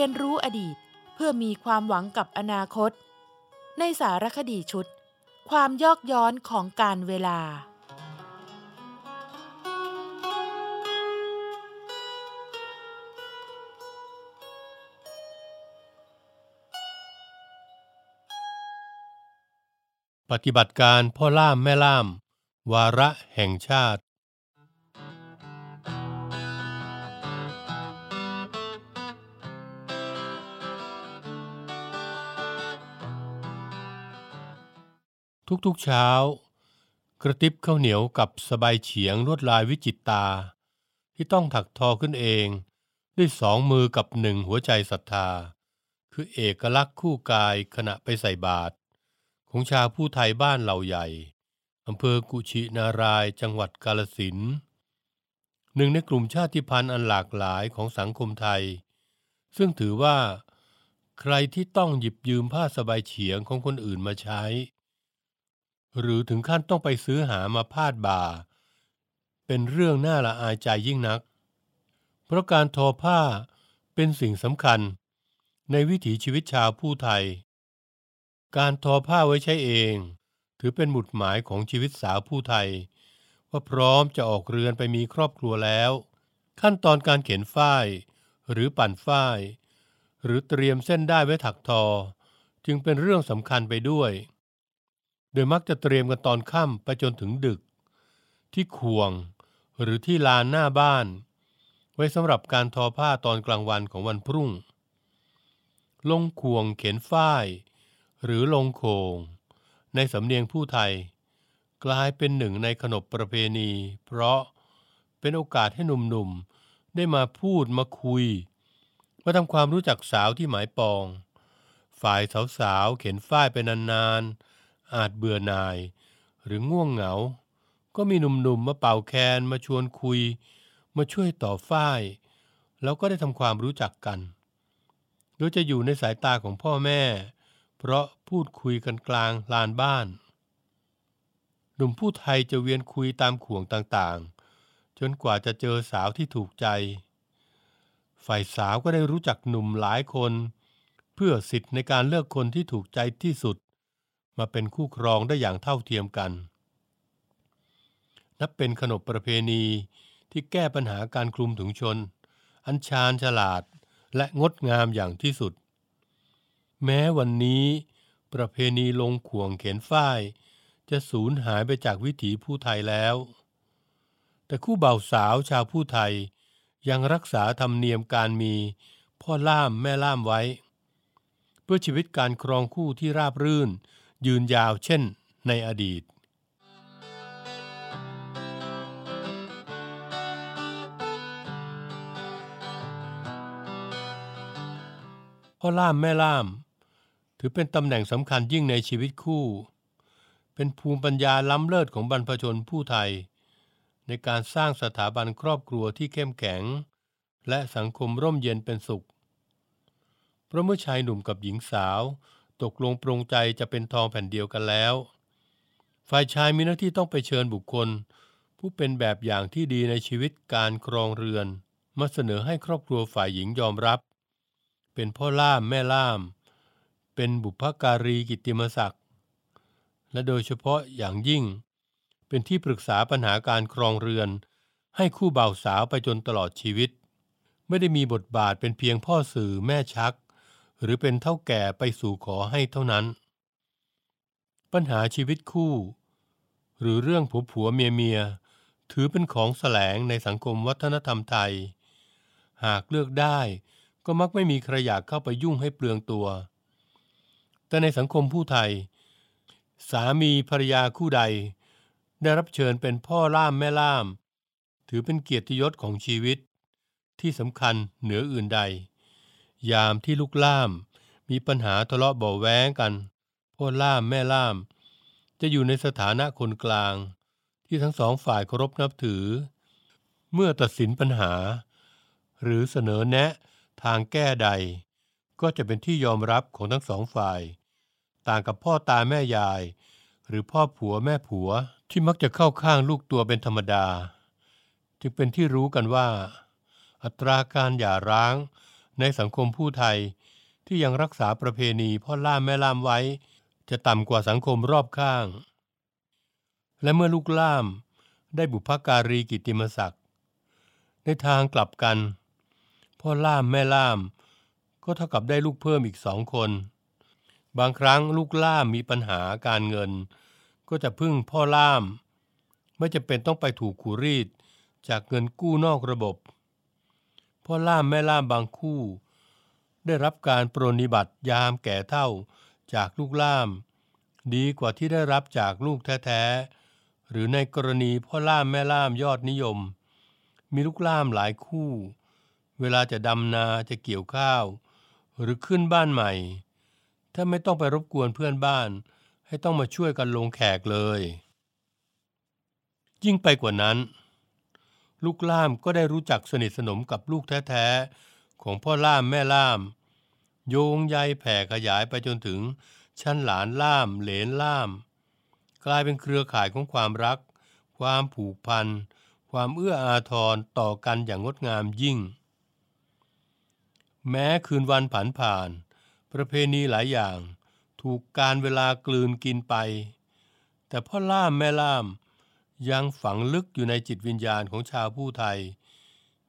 รียนรู้อดีตเพื่อมีความหวังกับอนาคต ในสารคดีชุด ความยอกย้อนของการเวลา ปฏิบัติการพ่อล่ามแม่ล่าม วาระแห่งชาติ ทุกๆเช้า กระติบข้าวเหนียวกับสบายเฉียงลวดลายวิจิตตา ที่ต้องถักทอขึ้นเอง ด้วยสองมือกับหนึ่งหัวใจศรัทธา คือเอกลักษณ์คู่กายขณะไปใส่บาตรของชาวผู้ไทยบ้านเหล่าใหญ่อำเภอกุชินารายจังหวัดกาลสินหนึ่งในกลุ่มชาติพันธุ์อันหลากหลายของสังคมไทย ซึ่งถือว่า ใครที่ต้องหยิบยืมผ้าสบายเฉียงของคนอื่นมาใช้ หรือถึงขั้นต้องไปซื้อหามาพาดบ่า เป็นเรื่องน่าละอายใจยิ่งนัก เพราะการทอผ้าเป็นสิ่งสำคัญ ในวิถีชีวิตชาวผู้ไทย การทอผ้าไว้ใช้เอง ถือเป็นหมุดหมายของชีวิตสาวผู้ไทย ว่าพร้อมจะออกเรือนไปมีครอบครัวแล้ว ขั้นตอนการเข็นฝ้ายหรือปั่นฝ้ายหรือเตรียมเส้นได้ไว้ถักทอ จึงเป็นเรื่องสำคัญไปด้วย โดยมักจะเตรียมกันตอนค่ำไปจนถึงดึก ที่ควงหรือที่ลานหน้าบ้าน ไว้สำหรับการทอผ้าตอนกลางวันของวันพรุ่ง ลงควงเข็นฝ้าย หรือลงโคง ในสำเนียงผู้ไทย กลายเป็นหนึ่งในขนบประเพณี เพราะเป็นโอกาสให้หนุ่มๆ ได้มาพูดมาคุย มาทำความรู้จักสาวที่หมายปอง ฝ่ายสาวๆ เข็นฝ้ายไปนานๆ อาจเบื่อหน่าย หรือง่วงเหงา ก็มีหนุ่มๆมาเป่าแคนมาชวนคุย มาช่วยต่อฝ้าย แล้วก็ได้ทำความรู้จักกัน โดยจะอยู่ในสายตาของพ่อแม่ เพราะพูดคุยกันกลางลานบ้าน หนุ่มผู้ไทยจะเวียนคุยตามข่วงต่างๆ จนกว่าจะเจอสาวที่ถูกใจ ฝ่ายสาวก็ได้รู้จักหนุ่มหลายคน เพื่อสิทธิ์ในการเลือกคนที่ถูกใจที่สุด มาเป็นคู่ครองได้อย่างเท่าเทียมกัน นับเป็นขนบประเพณีที่แก้ปัญหาการคลุมถุงชน อันชาญฉลาดและงดงามอย่างที่สุด แม้วันนี้ประเพณีลงข่วงเข็นฝ้าย จะสูญหายไปจากวิถีผู้ไทยแล้ว แต่คู่บ่าวสาวชาวผู้ไทยยังรักษาธรรมเนียมการมีพ่อล่ามแม่ล่ามไว้ เพื่อชีวิตการครองคู่ที่ราบรื่น ยืนยาวเช่นในอดีต พ่อล่ามแม่ล่าม ถือเป็นตำแหน่งสำคัญยิ่งในชีวิตคู่ เป็นภูมิปัญญาล้ำเลิศของบรรพชนผู้ไทย ในการสร้างสถาบันครอบครัวที่เข้มแข็ง และสังคมร่มเย็นเป็นสุขพระเมื่อชายหนุ่มกับหญิงสาว ตกลงปรงใจจะเป็นทองแผ่นเดียวกันแล้ว ฝ่ายชายมีหน้าที่ต้องไปเชิญบุคคล ผู้เป็นแบบอย่างที่ดีในชีวิตการครองเรือน มาเสนอให้ครอบครัวฝ่ายหญิงยอมรับ เป็นพ่อล่ามแม่ล่าม เป็นบุพการีกิตติมศักดิ์และโดยเฉพาะอย่างยิ่ง เป็นที่ปรึกษาปัญหาการครองเรือน ให้คู่บ่าวสาวไปจนตลอดชีวิต ไม่ได้มีบทบาทเป็นเพียงพ่อสื่อแม่ชัก หรือเป็นเท่าแก่ไปสู่ขอให้เท่านั้น ปัญหาชีวิตคู่ หรือเรื่องผัวผัวเมียเมียถือเป็นของแสลงในสังคมวัฒนธรรมไทย หากเลือกได้ก็มักไม่มีใครอยากเข้าไปยุ่งให้เปลืองตัว แต่ในสังคมผู้ไทย สามีภรรยาคู่ใด ได้รับเชิญเป็นพ่อล่ามแม่ล่าม ถือเป็นเกียรติยศของชีวิต ที่สำคัญเหนืออื่นใด ยามที่ลูกล่าม มีปัญหาทะเลาะเบาแว้งกันพ่อล่ามแม่ล่าม จะอยู่ในสถานะคนกลาง ที่ทั้งสองฝ่ายเคารพนับถือ เมื่อตัดสินปัญหา หรือเสนอแนะทางแก้ใด ก็จะเป็นที่ยอมรับของทั้งสองฝ่าย ต่างกับพ่อตาแม่ยาย หรือพ่อผัวแม่ผัวที่มักจะเข้าข้างลูกตัวเป็นธรรมดา จึงเป็นที่รู้กันว่า อัตราการหย่าร้าง ในสังคมผู้ไทย ที่ยังรักษาประเพณีพ่อล่ามแม่ล่ามไว้ จะต่ำกว่าสังคมรอบข้าง และเมื่อลูกล่ามได้บุพการีกิติมศักดิ์ในทางกลับกัน พ่อล่ามแม่ล่าม ก็เท่ากับได้ลูกเพิ่มอีกสองคน บางครั้งลูกล่ามมีปัญหาการเงิน ก็จะพึ่งพ่อล่าม ไม่จะเป็นต้องไปถูกขูรีดจากเงินกู้นอกระบบ พ่อล่ามแม่ล่ามบางคู่ ได้รับการปรนนิบัติยามแก่เท่าจากลูกล่าม ดีกว่าที่ได้รับจากลูกแท้ๆหรือในกรณีพ่อล่ามแม่ล่ามยอดนิยม มีลูกล่ามหลายคู่ เวลาจะดำนาจะเกี่ยวข้าว หรือขึ้นบ้านใหม่ ถ้าไม่ต้องไปรบกวนเพื่อนบ้าน ให้ต้องมาช่วยกันลงแขกเลย ยิ่งไปกว่านั้น ลูกล่ามก็ได้รู้จักสนิทสนมกับลูกแท้ๆ ของพ่อล่ามแม่ล่าม โยงใยแผ่ขยายไปจนถึงชั้นหลานล่ามเหลนล่าม กลายเป็นเครือข่ายของความรัก ความผูกพัน ความเอื้ออาทรต่อกันอย่างงดงามยิ่ง แม้คืนวันผันผ่าน ประเพณีหลายอย่าง ถูกการเวลากลืนกินไป แต่พ่อล่ามแม่ล่าม ยังฝังลึกอยู่ในจิตวิญญาณของชาวผู้ไทย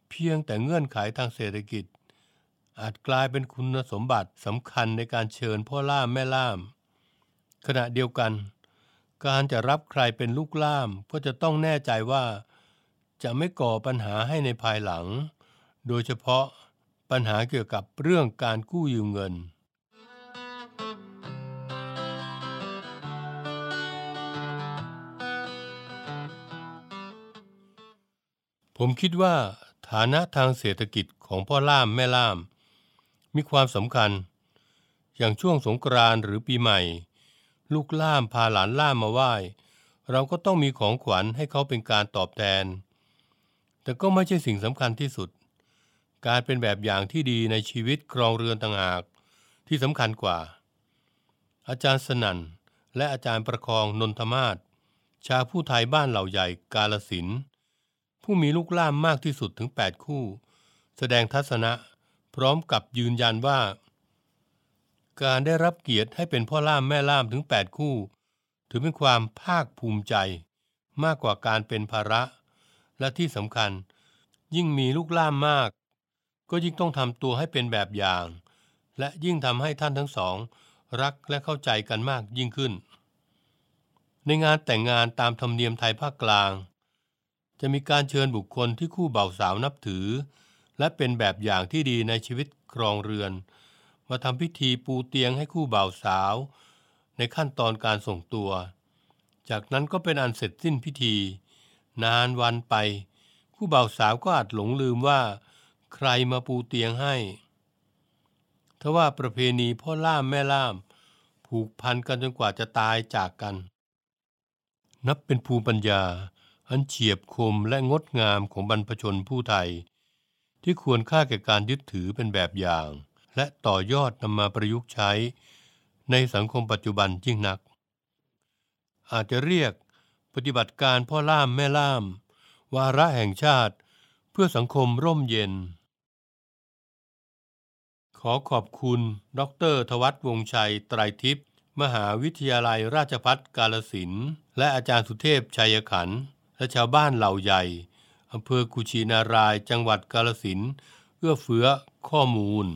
เพียงแต่เงื่อนไขทางเศรษฐกิจ อาจกลายเป็นคุณสมบัติสำคัญในการเชิญพ่อล่ามแม่ล่าม ขณะเดียวกัน การจะรับใครเป็นลูกล่ามก็จะต้องแน่ใจว่า จะไม่ก่อปัญหาให้ในภายหลัง โดยเฉพาะปัญหาเกี่ยวกับเรื่องการกู้ยืมเงิน ผมคิดว่าฐานะทางเศรษฐกิจของพ่อล่ามแม่ล่าม มีความสำคัญ อย่างช่วงสงกรานต์หรือปีใหม่ ลูกล่ามพาหลานล่ามมาไหว้ เราก็ต้องมีของขวัญให้เขาเป็นการตอบแทน แต่ก็ไม่ใช่สิ่งสำคัญที่สุด การเป็นแบบอย่างที่ดีในชีวิตครองเรือนต่างหากที่สำคัญกว่า อาจารย์สนั่นและอาจารย์ประคองนนทมาศชาวผู้ไทยบ้านเหล่าใหญ่กาลสิน ผู้มีลูกล่ามมากที่สุดถึง 8 คู่ แสดงทัศนะ พร้อมกับยืนยันว่า การได้รับเกียรติให้เป็นพ่อล่ามแม่ล่ามถึง 8 คู่ ถือเป็นความภาคภูมิใจ มากกว่าการเป็นภาระ และที่สำคัญ ยิ่งมีลูกล่ามมาก ก็ยิ่งต้องทำตัวให้เป็นแบบอย่าง และยิ่งทำให้ท่านทั้งสอง รักและเข้าใจกันมากยิ่งขึ้น ในงานแต่งงานตามธรรมเนียมไทยภาคกลาง จะมีการเชิญบุคคลที่คู่บ่าวสาวนับถือ และเป็นแบบอย่างที่ดีในชีวิตครองเรือน มาทำพิธีปูเตียงให้คู่บ่าวสาว ในขั้นตอนการส่งตัว จากนั้นก็เป็นอันเสร็จสิ้นพิธี นานวันไป คู่บ่าวสาวก็อาจหลงลืมว่า ใครมาปูเตียงให้ทว่าประเพณีพ่อล่ามแม่ล่าม ผูกพันกันจนกว่าจะตายจากกัน นับเป็นภูมิปัญญา อันเฉียบคมและงดงามของบรรพชนผู้ไทย ที่ควรค่าแก่การยึดถือเป็นแบบอย่าง และต่อยอดนำมาประยุกต์ใช้ ในสังคมปัจจุบันยิ่งนัก อาจจะเรียกปฏิบัติการพ่อล่ามแม่ล่าม วาระแห่งชาติ เพื่อสังคมร่มเย็น ขอขอบคุณ ดรทวัตวงชัยไตรทิพย์มหาวิทยาลัยราชภัฏกาลสิน และอาจารย์สุเทพชัยขันธ์ และชาวบ้านเหล่าใหญ่อำเภอกุชินารายจังหวัดกาลสินเอื้อเฟื้อข้อมูล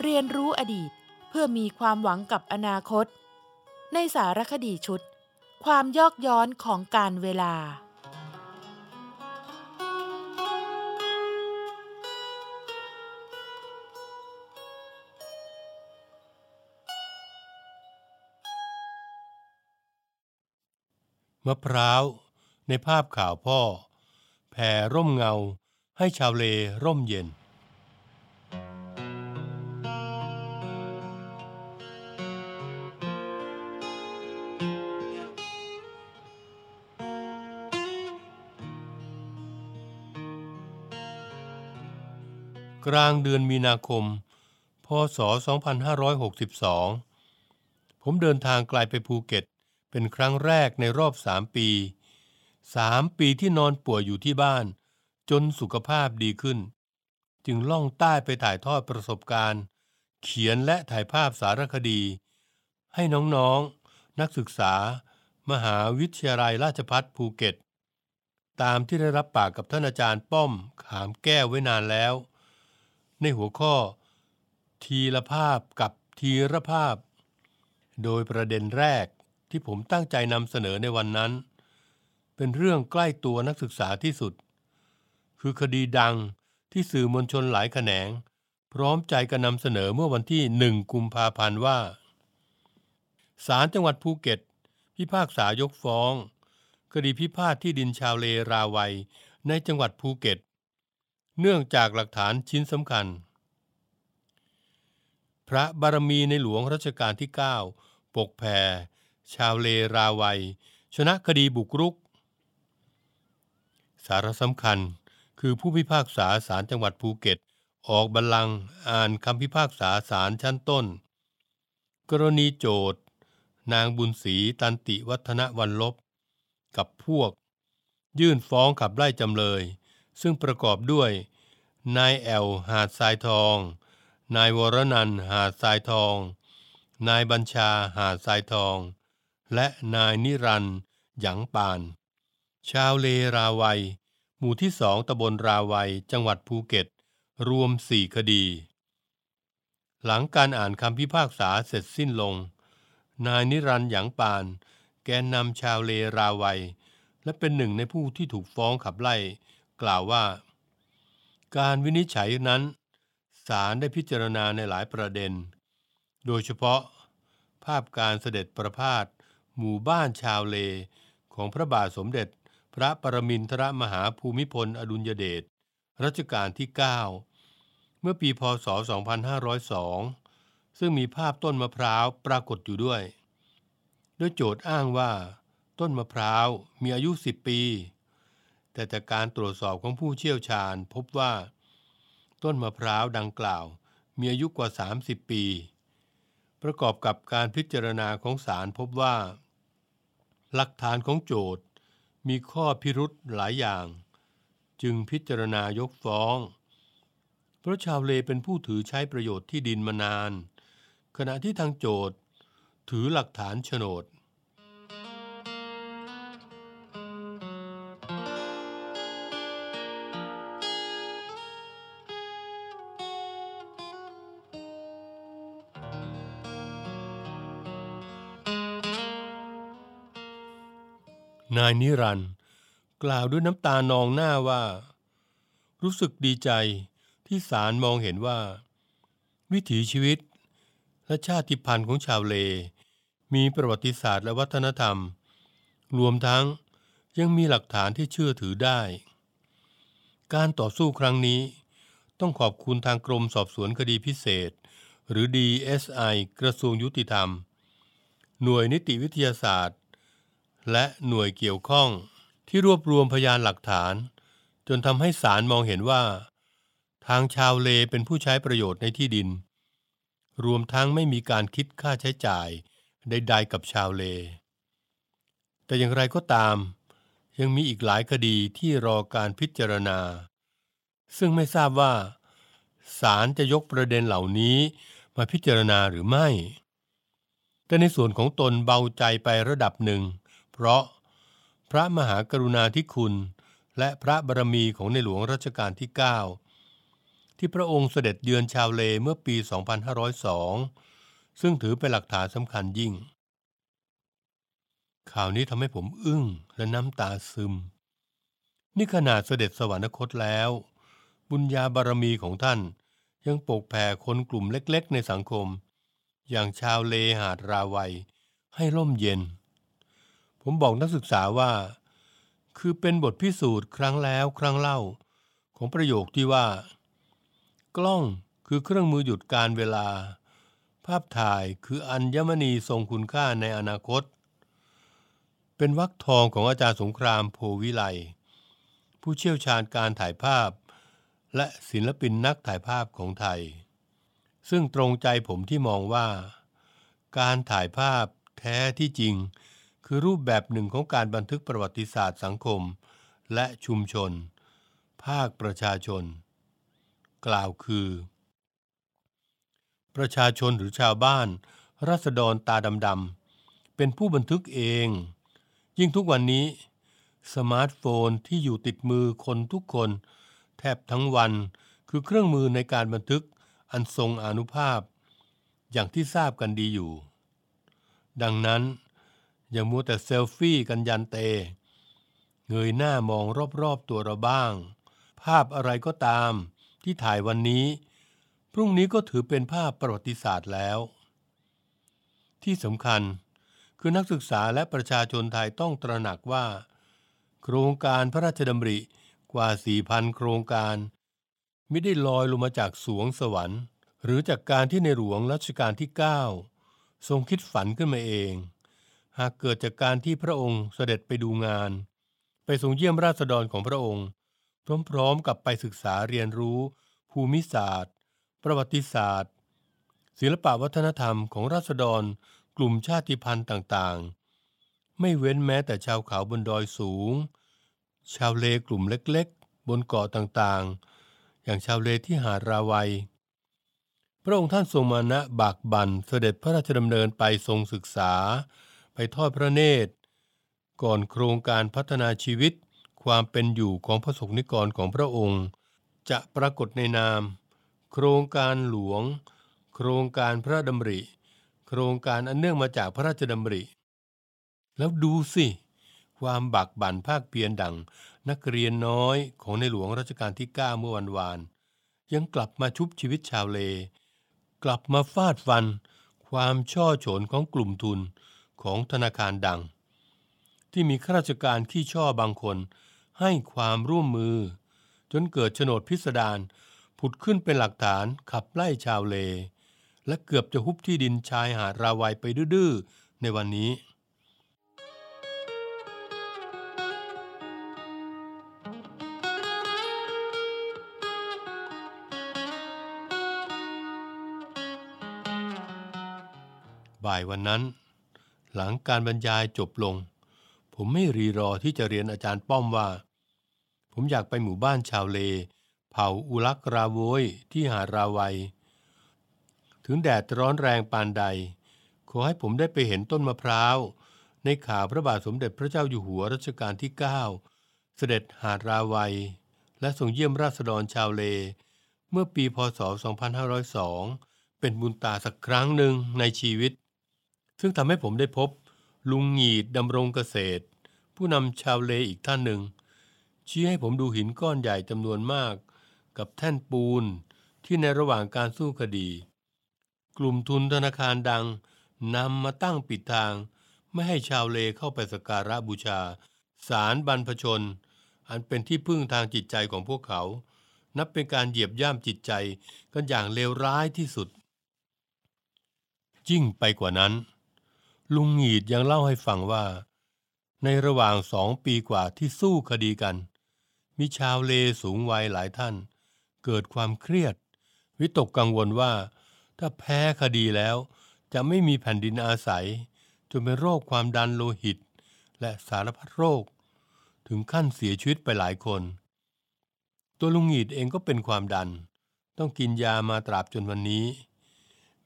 เรียนรู้อดีตเพื่อมีความหวังกับอนาคต ในสารคดีชุด ความยอกย้อนของการเวลา มะพร้าว ในภาพข่าวพ่อ แผ่ร่มเงาให้ชาวเลร่มเย็น กลางเดือนมีนาคม พศ 2562 ผมเดินทางไกลไปภูเก็ต เป็นครั้งแรกในรอบสามปีสามปีที่นอนป่วยอยู่ที่บ้าน จนสุขภาพดีขึ้น จึงล่องใต้ไปถ่ายทอดประสบการณ์ เขียนและถ่ายภาพสารคดี ให้น้องๆนักศึกษา มหาวิทยาลัยราชภัฏภูเก็ต ตามที่ได้รับปากกับท่านอาจารย์ป้อมขามแก้วไว้นานแล้ว ในหัวข้อ ทีละภาพกับทีละภาพ โดยประเด็นแรก ที่ผมตั้งใจนำเสนอในวันนั้น เป็นเรื่องใกล้ตัวนักศึกษาที่สุด คือคดีดังที่สื่อมวลชนหลายแขนง พร้อมใจกันนำเสนอเมื่อวันที่หนึ่งกุมภาพันธ์ว่าศาลจังหวัดภูเก็ต พิพากษายกฟ้อง คดีพิพาทที่ดินชาวเลราวัยในจังหวัดภูเก็ต เนื่องจากหลักฐานชิ้นสำคัญ พระบารมีในหลวงรัชกาลที่ 9 ปกแผ่ ชาวเลราวัย ชนะคดีบุกรุก สาระสำคัญคือผู้พิพากษาศาลจังหวัดภูเก็ต ออกบัลลังก์อ่านคำพิพากษาศาลชั้นต้น กรณีโจทย์ นางบุญศรีตันติวัฒนวันลบ กับพวก ยื่นฟ้องขับไล่จำเลย ซึ่งประกอบด้วย นายแอลหาดทรายทอง นายวรนันหาดทรายทอง นายบัญชาหาดทรายทอง และนายนิรันหยังปาน ชาวเลราวัย หมู่ที่สองตำบลราวัยจังหวัดภูเก็ต รวมสี่คดี หลังการอ่านคำพิพากษาเสร็จสิ้นลง นายนิรันหยังปาน แกนนำชาวเลราวัย และเป็นหนึ่งในผู้ที่ถูกฟ้องขับไล่ กล่าวว่า การวินิจฉัยนั้นศาลได้พิจารณาในหลายประเด็น โดยเฉพาะภาพการเสด็จประพาส หมู่บ้านชาวเล ของพระบาทสมเด็จ พระปรมินทรมหาภูมิพล อดุลยเดชรัชกาลที่ 9 เมื่อปีพศ 2502 ซึ่งมีภาพต้นมะพร้าวปรากฏอยู่ด้วยโดยโจทย์อ้างว่า ต้นมะพร้าวมีอายุ 10 ปี แต่จากการตรวจสอบของผู้เชี่ยวชาญพบว่า ต้นมะพร้าวดังกล่าว มีอายุกว่า 30 ปี ประกอบกับการพิจารณาของศาลพบว่า หลักฐานของโจทย์มีข้อพิรุธหลายอย่าง จึงพิจารณายกฟ้อง เพราะชาวเลเป็นผู้ถือใช้ประโยชน์ที่ดินมานาน ขณะที่ทางโจทย์ ถือหลักฐานโฉนด นายนิรันด์กล่าวด้วยน้ำตานองหน้าว่า รู้สึกดีใจที่ศาลมองเห็นว่า วิถีชีวิต และชาติพันธุ์ของชาวเล มีประวัติศาสตร์และวัฒนธรรม รวมทั้งยังมีหลักฐานที่เชื่อถือได้ การต่อสู้ครั้งนี้ ต้องขอบคุณทางกรมสอบสวนคดีพิเศษ หรือ DSI กระทรวงยุติธรรม หน่วยนิติวิทยาศาสตร์ และหน่วยเกี่ยวข้องที่รวบรวมพยานหลักฐาน จนทำให้ศาลมองเห็นว่า ทางชาวเลเป็นผู้ใช้ประโยชน์ในที่ดิน รวมทั้งไม่มีการคิดค่าใช้จ่ายใดๆกับชาวเล แต่อย่างไรก็ตาม ยังมีอีกหลายคดีที่รอการพิจารณา ซึ่งไม่ทราบว่าศาลจะยกประเด็นเหล่านี้มาพิจารณาหรือไม่ แต่ในส่วนของตนเบาใจไประดับหนึ่ง เพราะพระมหากรุณาธิคุณ และพระบารมีของในหลวงรัชกาลที่ 9 ที่พระองค์เสด็จเยือนชาวเลเมื่อปี 2502 ซึ่งถือเป็นหลักฐานสำคัญยิ่ง ข่าวนี้ทำให้ผมอึ้งและน้ำตาซึม นี่ขนาดเสด็จสวรรคตแล้ว บุญญาบารมีของท่านยังปกแผ่คนกลุ่มเล็กๆ ในสังคม อย่างชาวเลหาดราวัยให้ร่มเย็น ผมบอกนักศึกษาว่า คือเป็นบทพิสูจน์ครั้งแล้วครั้งเล่า ของประโยคที่ว่า กล้องคือเครื่องมือหยุดการเวลา ภาพถ่ายคืออัญมณีทรงคุณค่าในอนาคต เป็นวักทองของอาจารย์สงครามโพวิไลผู้เชี่ยวชาญการถ่ายภาพ และศิลปินนักถ่ายภาพของไทย ซึ่งตรงใจผมที่มองว่า การถ่ายภาพแท้ที่จริง คือรูปแบบหนึ่งของการบันทึกประวัติศาสตร์สังคม และชุมชน ภาคประชาชน กล่าวคือ ประชาชนหรือชาวบ้านรัษฎรตาดำๆเป็นผู้บันทึกเอง ยิ่งทุกวันนี้ สมาร์ทโฟนที่อยู่ติดมือคนทุกคน แทบทั้งวันคือเครื่องมือในการบันทึกอันทรงอานุภาพ อย่างที่ทราบกันดีอยู่ ดังนั้น อย่ามัวแต่เซลฟี่กันยันเต เงยหน้ามองรอบๆตัวเราบ้าง ภาพอะไรก็ตามที่ถ่ายวันนี้ พรุ่งนี้ก็ถือเป็นภาพประวัติศาสตร์แล้ว ที่สำคัญคือนักศึกษาและประชาชนไทยต้องตระหนักว่า โครงการพระราชดำริกว่า 4,000 โครงการ ไม่ได้ลอยลงมาจากสวงสวรรค์ หรือจากการที่ในหลวงรัชกาลที่ 9 ทรงคิดฝันขึ้นมาเอง หากเกิดจากการที่พระองค์เสด็จไปดูงาน ไปทรงเยี่ยมราษฎรของพระองค์ พร้อมๆกับไปศึกษาเรียนรู้ ภูมิศาสตร์ ประวัติศาสตร์ ศิลปวัฒนธรรมของราษฎรกลุ่มชาติพันธุ์ต่างๆ ไม่เว้นแม้แต่ชาวเขาบนดอยสูง ชาวเลกลุ่มเล็กๆ บนเกาะต่างๆ อย่างชาวเลที่หาดราวัย พระองค์ท่านทรงมานะบากบั่นเสด็จพระราชดำเนินไปทรงศึกษา ไปทอดพระเนตร ก่อนโครงการพัฒนาชีวิต ความเป็นอยู่ของพระสงฆ์นิกรของพระองค์ จะปรากฏในนาม โครงการหลวง โครงการพระดำริ โครงการอันเนื่องมาจากพระราชดำริ แล้วดูสิ ความบักบั่นภาคเพียรดังนักเรียนน้อยของในหลวงรัชกาลที่ 9 เมื่อวันวาน ยังกลับมาชุบชีวิตชาวเล กลับมาฟาดฟัน ความช่อโฉนของกลุ่มทุน ของธนาคารดัง ที่มีข้าราชการขี้ช่อบางคนให้ความร่วมมือ จนเกิดโฉนดพิสดารผุดขึ้นเป็นหลักฐานขับไล่ชาวเล และเกือบจะฮุบที่ดินชายหาดราวัยไปดื้อๆในวันนี้บ่ายวันนั้น หลังการบรรยายจบลง ผมไม่รีรอที่จะเรียนอาจารย์ป้อมว่า ผมอยากไปหมู่บ้านชาวเล เผ่าอุลักราโวยที่หาดราวัย ถึงแดดร้อนแรงปานใด ขอให้ผมได้ไปเห็นต้นมะพร้าว ในข่าวพระบาทสมเด็จพระเจ้าอยู่หัวรัชกาลที่ 9 เสด็จหาดราวัย และทรงเยี่ยมราษฎรชาวเล เมื่อปีพศ 2502 เป็นบุญตาสักครั้งหนึ่งในชีวิต ซึ่งทำให้ผมได้พบลุงหงีดดำรงเกษตร ผู้นำชาวเลอีกท่านหนึ่ง ชี้ให้ผมดูหินก้อนใหญ่จำนวนมาก กับแท่นปูนที่ในระหว่างการสู้คดี กลุ่มทุนธนาคารดังนำมาตั้งปิดทาง ไม่ให้ชาวเลเข้าไปสักการะบูชาสารบรรพชน อันเป็นที่พึ่งทางจิตใจของพวกเขา นับเป็นการเหยียบย่ำจิตใจกันอย่างเลวร้ายที่สุดยิ่งไปกว่านั้น ลุงหงีดยังเล่าให้ฟังว่า ในระหว่างสองปีกว่าที่สู้คดีกัน มีชาวเลสูงวัยหลายท่าน เกิดความเครียด วิตกกังวลว่า ถ้าแพ้คดีแล้วจะไม่มีแผ่นดินอาศัย จนเป็นโรคความดันโลหิต และสารพัดโรค ถึงขั้นเสียชีวิตไปหลายคน ตัวลุงหงีดเองก็เป็นความดัน ต้องกินยามาตราบจนวันนี้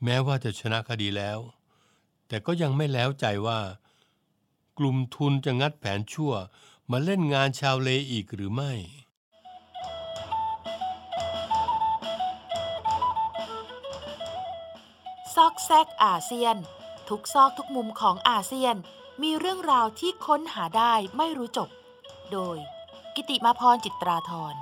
แม้ว่าจะชนะคดีแล้ว แต่ก็ยังไม่แล้วใจว่า กลุ่มทุนจะงัดแผนชั่ว มาเล่นงานชาวเลอีกหรือไม่ซอกแซกอาเซียน ทุกซอกทุกมุมของอาเซียนมีเรื่องราวที่ค้นหาได้ไม่รู้จบ โดย กิติมาพรจิตราธร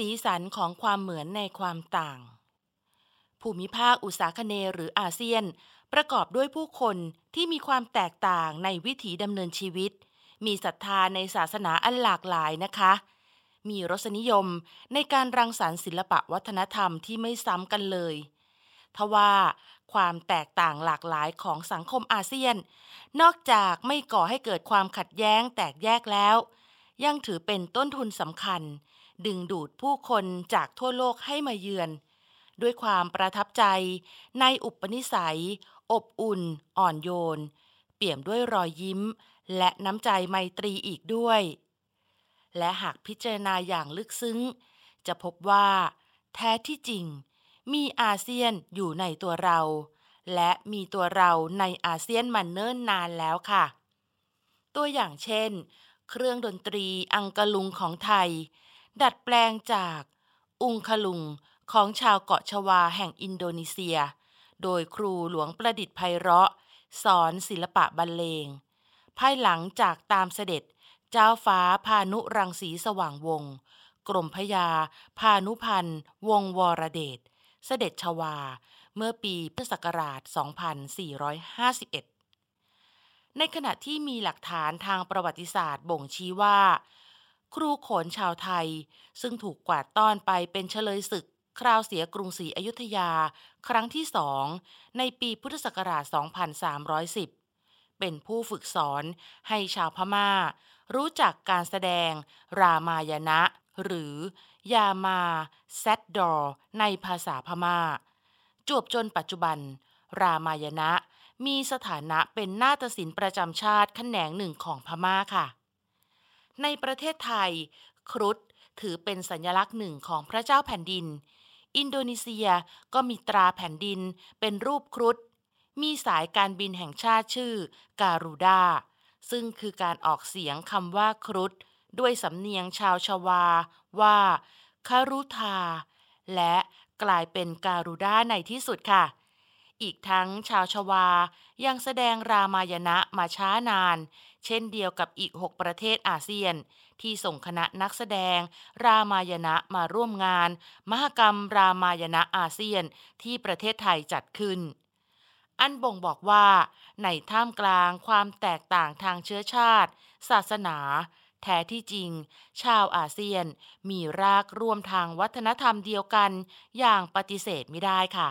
สีสันของความเหมือนในความต่าง ภูมิภาคอุตสาคเนหรืออาเซียน ประกอบด้วยผู้คนที่มีความแตกต่างในวิถีดำเนินชีวิต มีศรัทธาในศาสนาอันหลากหลายนะคะ มีรสนิยมในการรังสรรค์ศิลปะวัฒนธรรมที่ไม่ซ้ำกันเลยทว่าความแตกต่างหลากหลายของสังคมอาเซียน นอกจากไม่ก่อให้เกิดความขัดแย้งแตกแยกแล้ว ยังถือเป็นต้นทุนสำคัญ ดึงดูดผู้คนจากทั่วโลกให้มาเยือน ด้วยความประทับใจในอุปนิสัย อบอุ่น อ่อนโยน เปี่ยมด้วยรอยยิ้ม และน้ำใจไมตรีอีกด้วย และหากพิจารณาอย่างลึกซึ้ง จะพบว่า แท้ที่จริง มีอาเซียนอยู่ในตัวเรา และมีตัวเราในอาเซียนมาเนิ่นนานแล้วค่ะ ตัวอย่างเช่น เครื่องดนตรีอังกะลุงของไทย ดัดแปลงจาก อุงคลุงของชาวเกาะชวาแห่งอินโดนีเซีย โดยครูหลวงประดิษฐ์ไพเราะ สอนศิลปะบรรเลง ภายหลังจากตามเสด็จ เจ้าฟ้าพานุรังสีสว่างวงศ์กรมพยา พานุพันธ์วงวรเดช เสด็จชวา เมื่อปีพุทธศักราช 2451 ในขณะที่มีหลักฐานทางประวัติศาสตร์บ่งชี้ว่า ครูโขนชาวไทย ซึ่งถูกกวาดต้อนไปเป็นเฉลยศึก คราวเสียกรุงศรีอยุธยา ครั้งที่สองในปีพุทธศักราช 2310 เป็นผู้ฝึกสอนให้ชาวพม่า รู้จักการแสดง รามายณะ หรือยามาแซดดอร์ในภาษาพม่า จวบจนปัจจุบัน รามายณะ มีสถานะเป็นนาฏศิลป์ประจำชาติแขนงหนึ่งของพม่าค่ะ ในประเทศไทย ครุฑถือเป็นสัญลักษณ์หนึ่งของพระเจ้าแผ่นดิน อินโดนีเซียก็มีตราแผ่นดินเป็นรูปครุฑมีสายการบินแห่งชาติชื่อการูดาซึ่งคือการออกเสียงคำว่าครุฑด้วยสำเนียงชาวชวาว่าคารุธาและกลายเป็นการูดาในที่สุดค่ะ อีกทั้งชาวชวายังแสดงรามายณะมาช้านาน เช่นเดียวกับอีก 6 ประเทศอาเซียน ที่ส่งคณะนักแสดง รามายณะมาร่วมงาน มหกรรมรามายณะอาเซียนที่ประเทศไทยจัดขึ้น อันบ่งบอกว่า ในท่ามกลางความแตกต่างทางเชื้อชาติ ศาสนา แท้ที่จริง ชาวอาเซียนมีรากร่วมทางวัฒนธรรมเดียวกัน อย่างปฏิเสธไม่ได้ค่ะ